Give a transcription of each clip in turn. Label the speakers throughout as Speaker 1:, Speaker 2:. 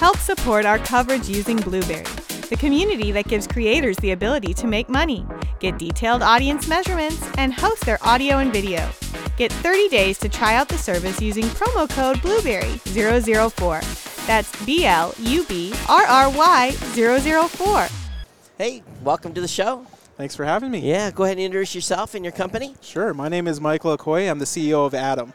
Speaker 1: Help support our coverage using Blubrry, the community that gives creators the ability to make money, get detailed audience measurements, and host their audio and video. Get 30 days to try out the service using promo code Blubrry004. That's B L U B R R Y 004.
Speaker 2: Hey, welcome to the show.
Speaker 3: Thanks for having me.
Speaker 2: Yeah, go ahead and introduce yourself and your company.
Speaker 3: Sure. My name is Michael Okoye. I'm the CEO of Adam.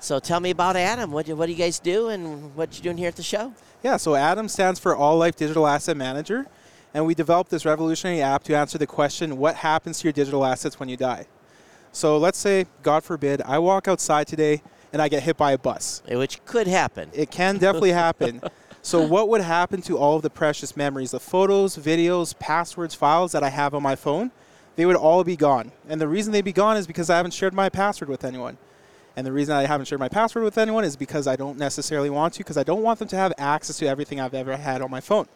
Speaker 2: So tell me about Adam. What do, what do you guys do and what you doing here at the show?
Speaker 3: Yeah, so Adam stands for All Life Digital Asset Manager, and we developed this revolutionary app to answer the question what happens to your digital assets when you die? So let's say, God forbid, I walk outside today and I get hit by a bus.
Speaker 2: Which could happen.
Speaker 3: It can definitely happen. So, what would happen to all of the precious memories, the photos, videos, passwords, files that I have on my phone? They would all be gone. And the reason they'd be gone is because I haven't shared my password with anyone. And the reason I haven't shared my password with anyone is because I don't necessarily want to, because I don't want them to have access to everything I've ever had on my phone.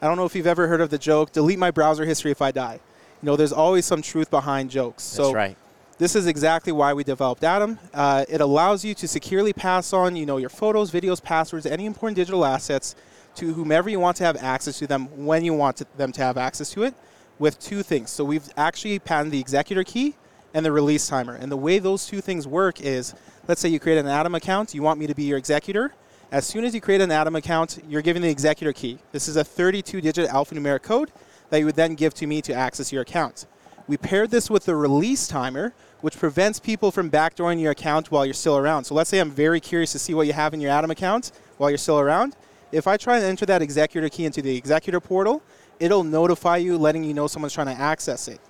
Speaker 3: I don't know if you've ever heard of the joke, delete my browser history if I die. You know, there's always some truth behind jokes.
Speaker 2: That's
Speaker 3: so
Speaker 2: right.
Speaker 3: this is exactly why we developed Adam. Uh, it allows you to securely pass on, you know, your photos, videos, passwords, any important digital assets to whomever you want to have access to them when you want to, them to have access to it with two things. So we've actually patented the executor key and the release timer. And the way those two things work is, let's say you create an Adam account, you want me to be your executor. As soon as you create an Adam account, you're given the executor key. This is a 32-digit alphanumeric code that you would then give to me to access your account. We paired this with the release timer, which prevents people from backdooring your account while you're still around. So let's say I'm very curious to see what you have in your Adam account while you're still around. If I try to enter that executor key into the executor portal, it'll notify you, letting you know someone's trying to access it.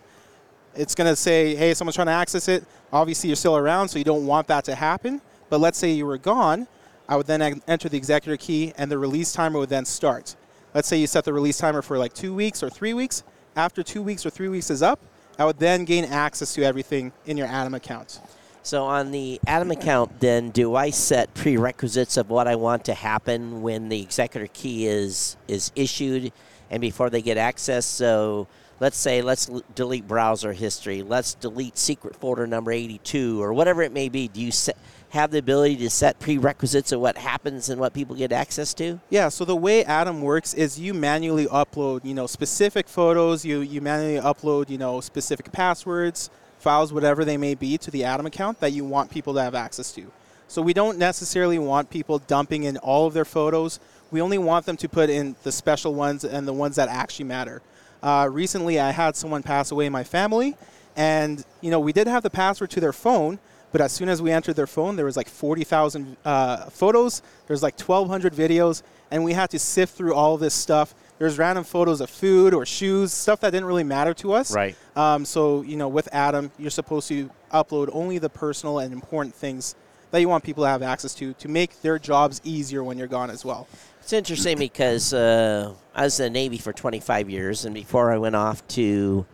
Speaker 3: It's going to say, hey, someone's trying to access it. Obviously, you're still around, so you don't want that to happen. But let's say you were gone, I would then enter the executor key, and the release timer would then start. Let's say you set the release timer for like two weeks or three weeks. After two weeks or three weeks is up, I would then gain access to everything in your Adam account.
Speaker 2: So on the Adam account, then do I set prerequisites of what I want to happen when the executor key is is issued and before they get access? So let's say let's delete browser history, let's delete secret folder number 82 or whatever it may be. Do you set, have the ability to set prerequisites of what happens and what people get access to?
Speaker 3: Yeah, so the way Adam works is you manually upload, you know, specific photos, you, you manually upload, you know, specific passwords, files, whatever they may be, to the Adam account that you want people to have access to. So we don't necessarily want people dumping in all of their photos. We only want them to put in the special ones and the ones that actually matter. Uh, recently, I had someone pass away in my family, and you know we did have the password to their phone, but as soon as we entered their phone, there was like 40,000 uh, photos. There's like 1,200 videos, and we had to sift through all this stuff. There's random photos of food or shoes, stuff that didn't really matter to us.
Speaker 2: Right.
Speaker 3: Um, so you know, with Adam, you're supposed to upload only the personal and important things that you want people to have access to to make their jobs easier when you're gone as well.
Speaker 2: It's interesting because uh, I was in the Navy for 25 years, and before I went off to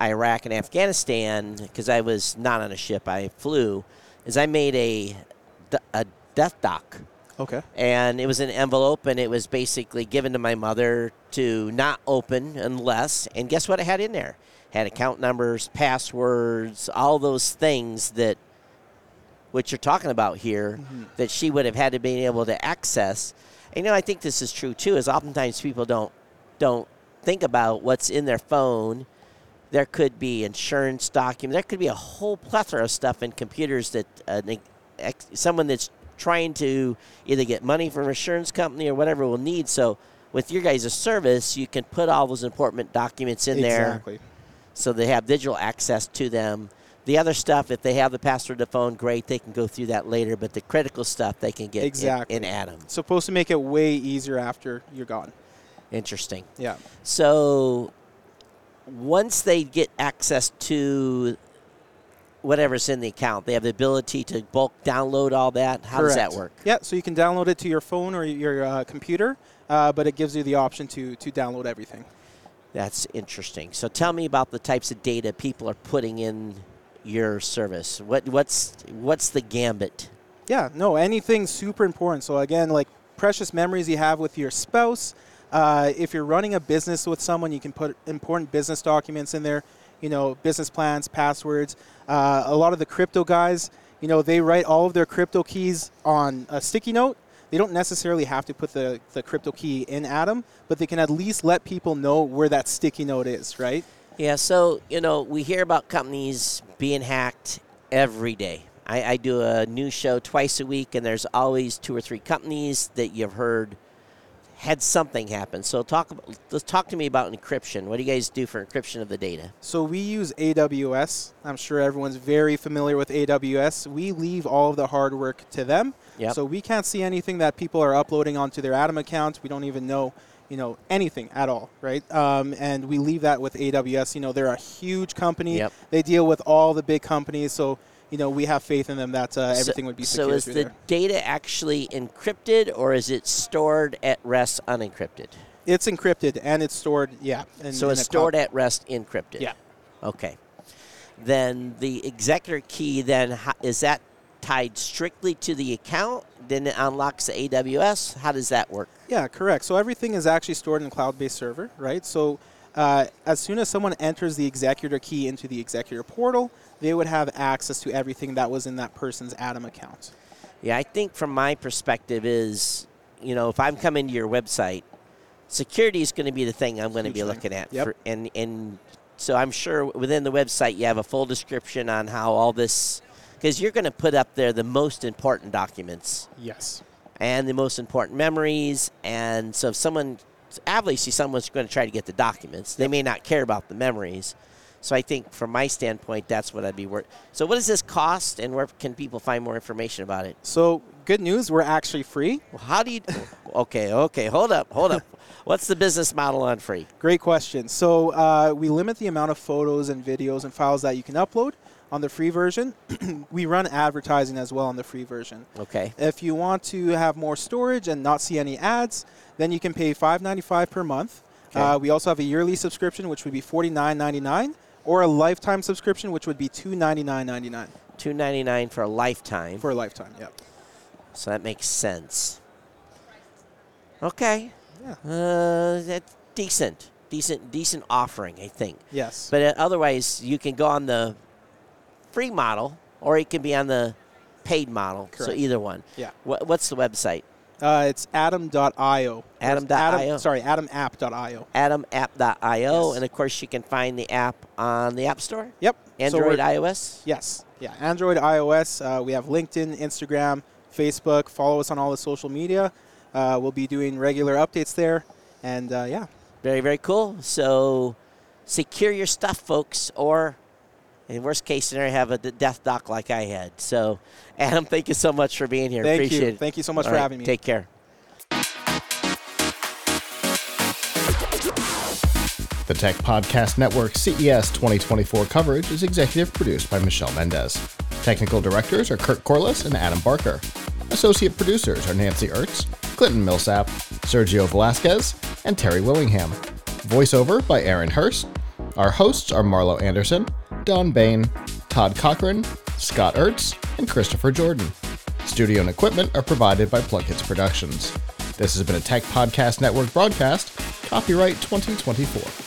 Speaker 2: Iraq and Afghanistan, because I was not on a ship, I flew, is I made a, a death dock.
Speaker 3: Okay.
Speaker 2: And it was an envelope, and it was basically given to my mother to not open unless. And guess what? It had in there had account numbers, passwords, all those things that, what you're talking about here, that she would have had to be able to access. And, you know, I think this is true too. Is oftentimes people don't don't think about what's in their phone. There could be insurance documents. There could be a whole plethora of stuff in computers that uh, someone that's trying to either get money from an insurance company or whatever will need. So with your guys' service, you can put all those important documents in there
Speaker 3: Exactly.
Speaker 2: so they have digital access to them. The other stuff, if they have the password to the phone, great, they can go through that later. But the critical stuff they can get in-
Speaker 3: Exactly.
Speaker 2: in, Adam.
Speaker 3: Supposed to make it way easier after you're gone.
Speaker 2: Interesting.
Speaker 3: Yeah.
Speaker 2: So once they get access to whatever's in the account, they have the ability to bulk download all that. How does that work?
Speaker 3: Yeah, so you can download it to your phone or your uh, computer, uh, but it gives you the option to to download everything.
Speaker 2: That's interesting. So tell me about the types of data people are putting in your service. What what's what's the gambit?
Speaker 3: Yeah, no, anything super important. So again, like precious memories you have with your spouse. Uh, if you're running a business with someone, you can put important business documents in there. You know, business plans, passwords. Uh, a lot of the crypto guys, you know, they write all of their crypto keys on a sticky note. they don't necessarily have to put the, the crypto key in Adam, but they can at least let people know where that sticky note is, right?
Speaker 2: Yeah, so, you know, we hear about companies being hacked every day. I, I do a news show twice a week, and there's always two or three companies that you've heard had something happen. So talk let's talk to me about encryption. What do you guys do for encryption of the data?
Speaker 3: So we use AWS. I'm sure everyone's very familiar with AWS. We leave all of the hard work to them.
Speaker 2: Yep.
Speaker 3: So we can't see anything that people are uploading onto their Adam account. We don't even know, you know, anything at all, right? Um, and we leave that with AWS. You know, they're a huge company.
Speaker 2: Yep.
Speaker 3: They deal with all the big companies. So you know, we have faith in them that uh,
Speaker 2: So-
Speaker 3: everything would be secure.
Speaker 2: So
Speaker 3: is
Speaker 2: the
Speaker 3: there.
Speaker 2: data actually encrypted, or is it stored at rest unencrypted?
Speaker 3: It's encrypted and it's stored, yeah. In,
Speaker 2: so
Speaker 3: in
Speaker 2: it's stored
Speaker 3: cloud.
Speaker 2: at rest encrypted.
Speaker 3: Yeah.
Speaker 2: Okay. Then the executor key then is that tied strictly to the account? Then it unlocks the AWS. How does that work?
Speaker 3: Yeah, correct. So everything is actually stored in a cloud-based server, right? So uh, as soon as someone enters the executor key into the executor portal, they would have access to everything that was in that person's Adam account.
Speaker 2: Yeah, I think from my perspective is, you know, if I'm coming to your website, security is going to be the thing I'm going to be
Speaker 3: thing.
Speaker 2: looking at.
Speaker 3: Yep.
Speaker 2: For, and and so I'm sure within the website you have a full description on how all this, because you're going to put up there the most important documents
Speaker 3: Yes.
Speaker 2: And the most important memories. And so if someone, obviously someone's going to try to get the documents. They may not care about the memories. So I think from my standpoint, that's what I'd be worth. So what does this cost, and where can people find more information about it?
Speaker 3: So good news, we're actually free.
Speaker 2: Well, how do you? okay, okay, hold up, hold up. What's the business model on free?
Speaker 3: Great question. So uh, we limit the amount of photos and videos and files that you can upload on the free version. we run advertising as well on the free version.
Speaker 2: Okay,
Speaker 3: If you want to have more storage and not see any ads, then you can pay $5.95 per month.
Speaker 2: Okay.
Speaker 3: Uh, we also have a yearly subscription, which would be $49.99, or a lifetime subscription, which would be $299.99
Speaker 2: two ninety nine for a lifetime.
Speaker 3: for a lifetime. Yep.
Speaker 2: So that makes sense. Okay,
Speaker 3: Yeah.
Speaker 2: uh, that's decent, decent, decent offering, I think.
Speaker 3: Yes.
Speaker 2: But uh, otherwise, you can go on the free model, or it can be on the paid model. So either one.
Speaker 3: Yeah.
Speaker 2: What, what's the website?
Speaker 3: Uh, it's adam.io.
Speaker 2: Adam.io.
Speaker 3: Adam, sorry, adamapp.io.
Speaker 2: Adamapp.io.
Speaker 3: Yes.
Speaker 2: and of course, you can find the app on the App Store.
Speaker 3: Yep.
Speaker 2: Android,
Speaker 3: we're-
Speaker 2: iOS.
Speaker 3: Yes. Yeah. Android, iOS. Uh, we have LinkedIn, Instagram, Facebook. Follow us on all the social media. Uh, we'll be doing regular updates there. And uh, yeah.
Speaker 2: Very, very cool. So secure your stuff, folks, or in worst case scenario, have a death dock like I had. So, Adam, thank you so much for being here.
Speaker 3: Thank
Speaker 2: Appreciate
Speaker 3: you.
Speaker 2: it.
Speaker 3: Thank you so much
Speaker 2: All
Speaker 3: for
Speaker 2: right,
Speaker 3: having me.
Speaker 2: Take care.
Speaker 4: The Tech Podcast Network CES 2024 coverage is executive produced by Michelle Mendez. Technical directors are Kurt Corliss and Adam Barker. Associate producers are Nancy Ertz, Clinton Millsap, Sergio Velasquez, and Terry Willingham. Voiceover by Aaron Hurst. Our hosts are Marlo Anderson, Don Bain, Todd Cochran, Scott Ertz, and Christopher Jordan. Studio and equipment are provided by PLUGHITZ Productions. This has been a Tech Podcast Network broadcast, copyright 2024.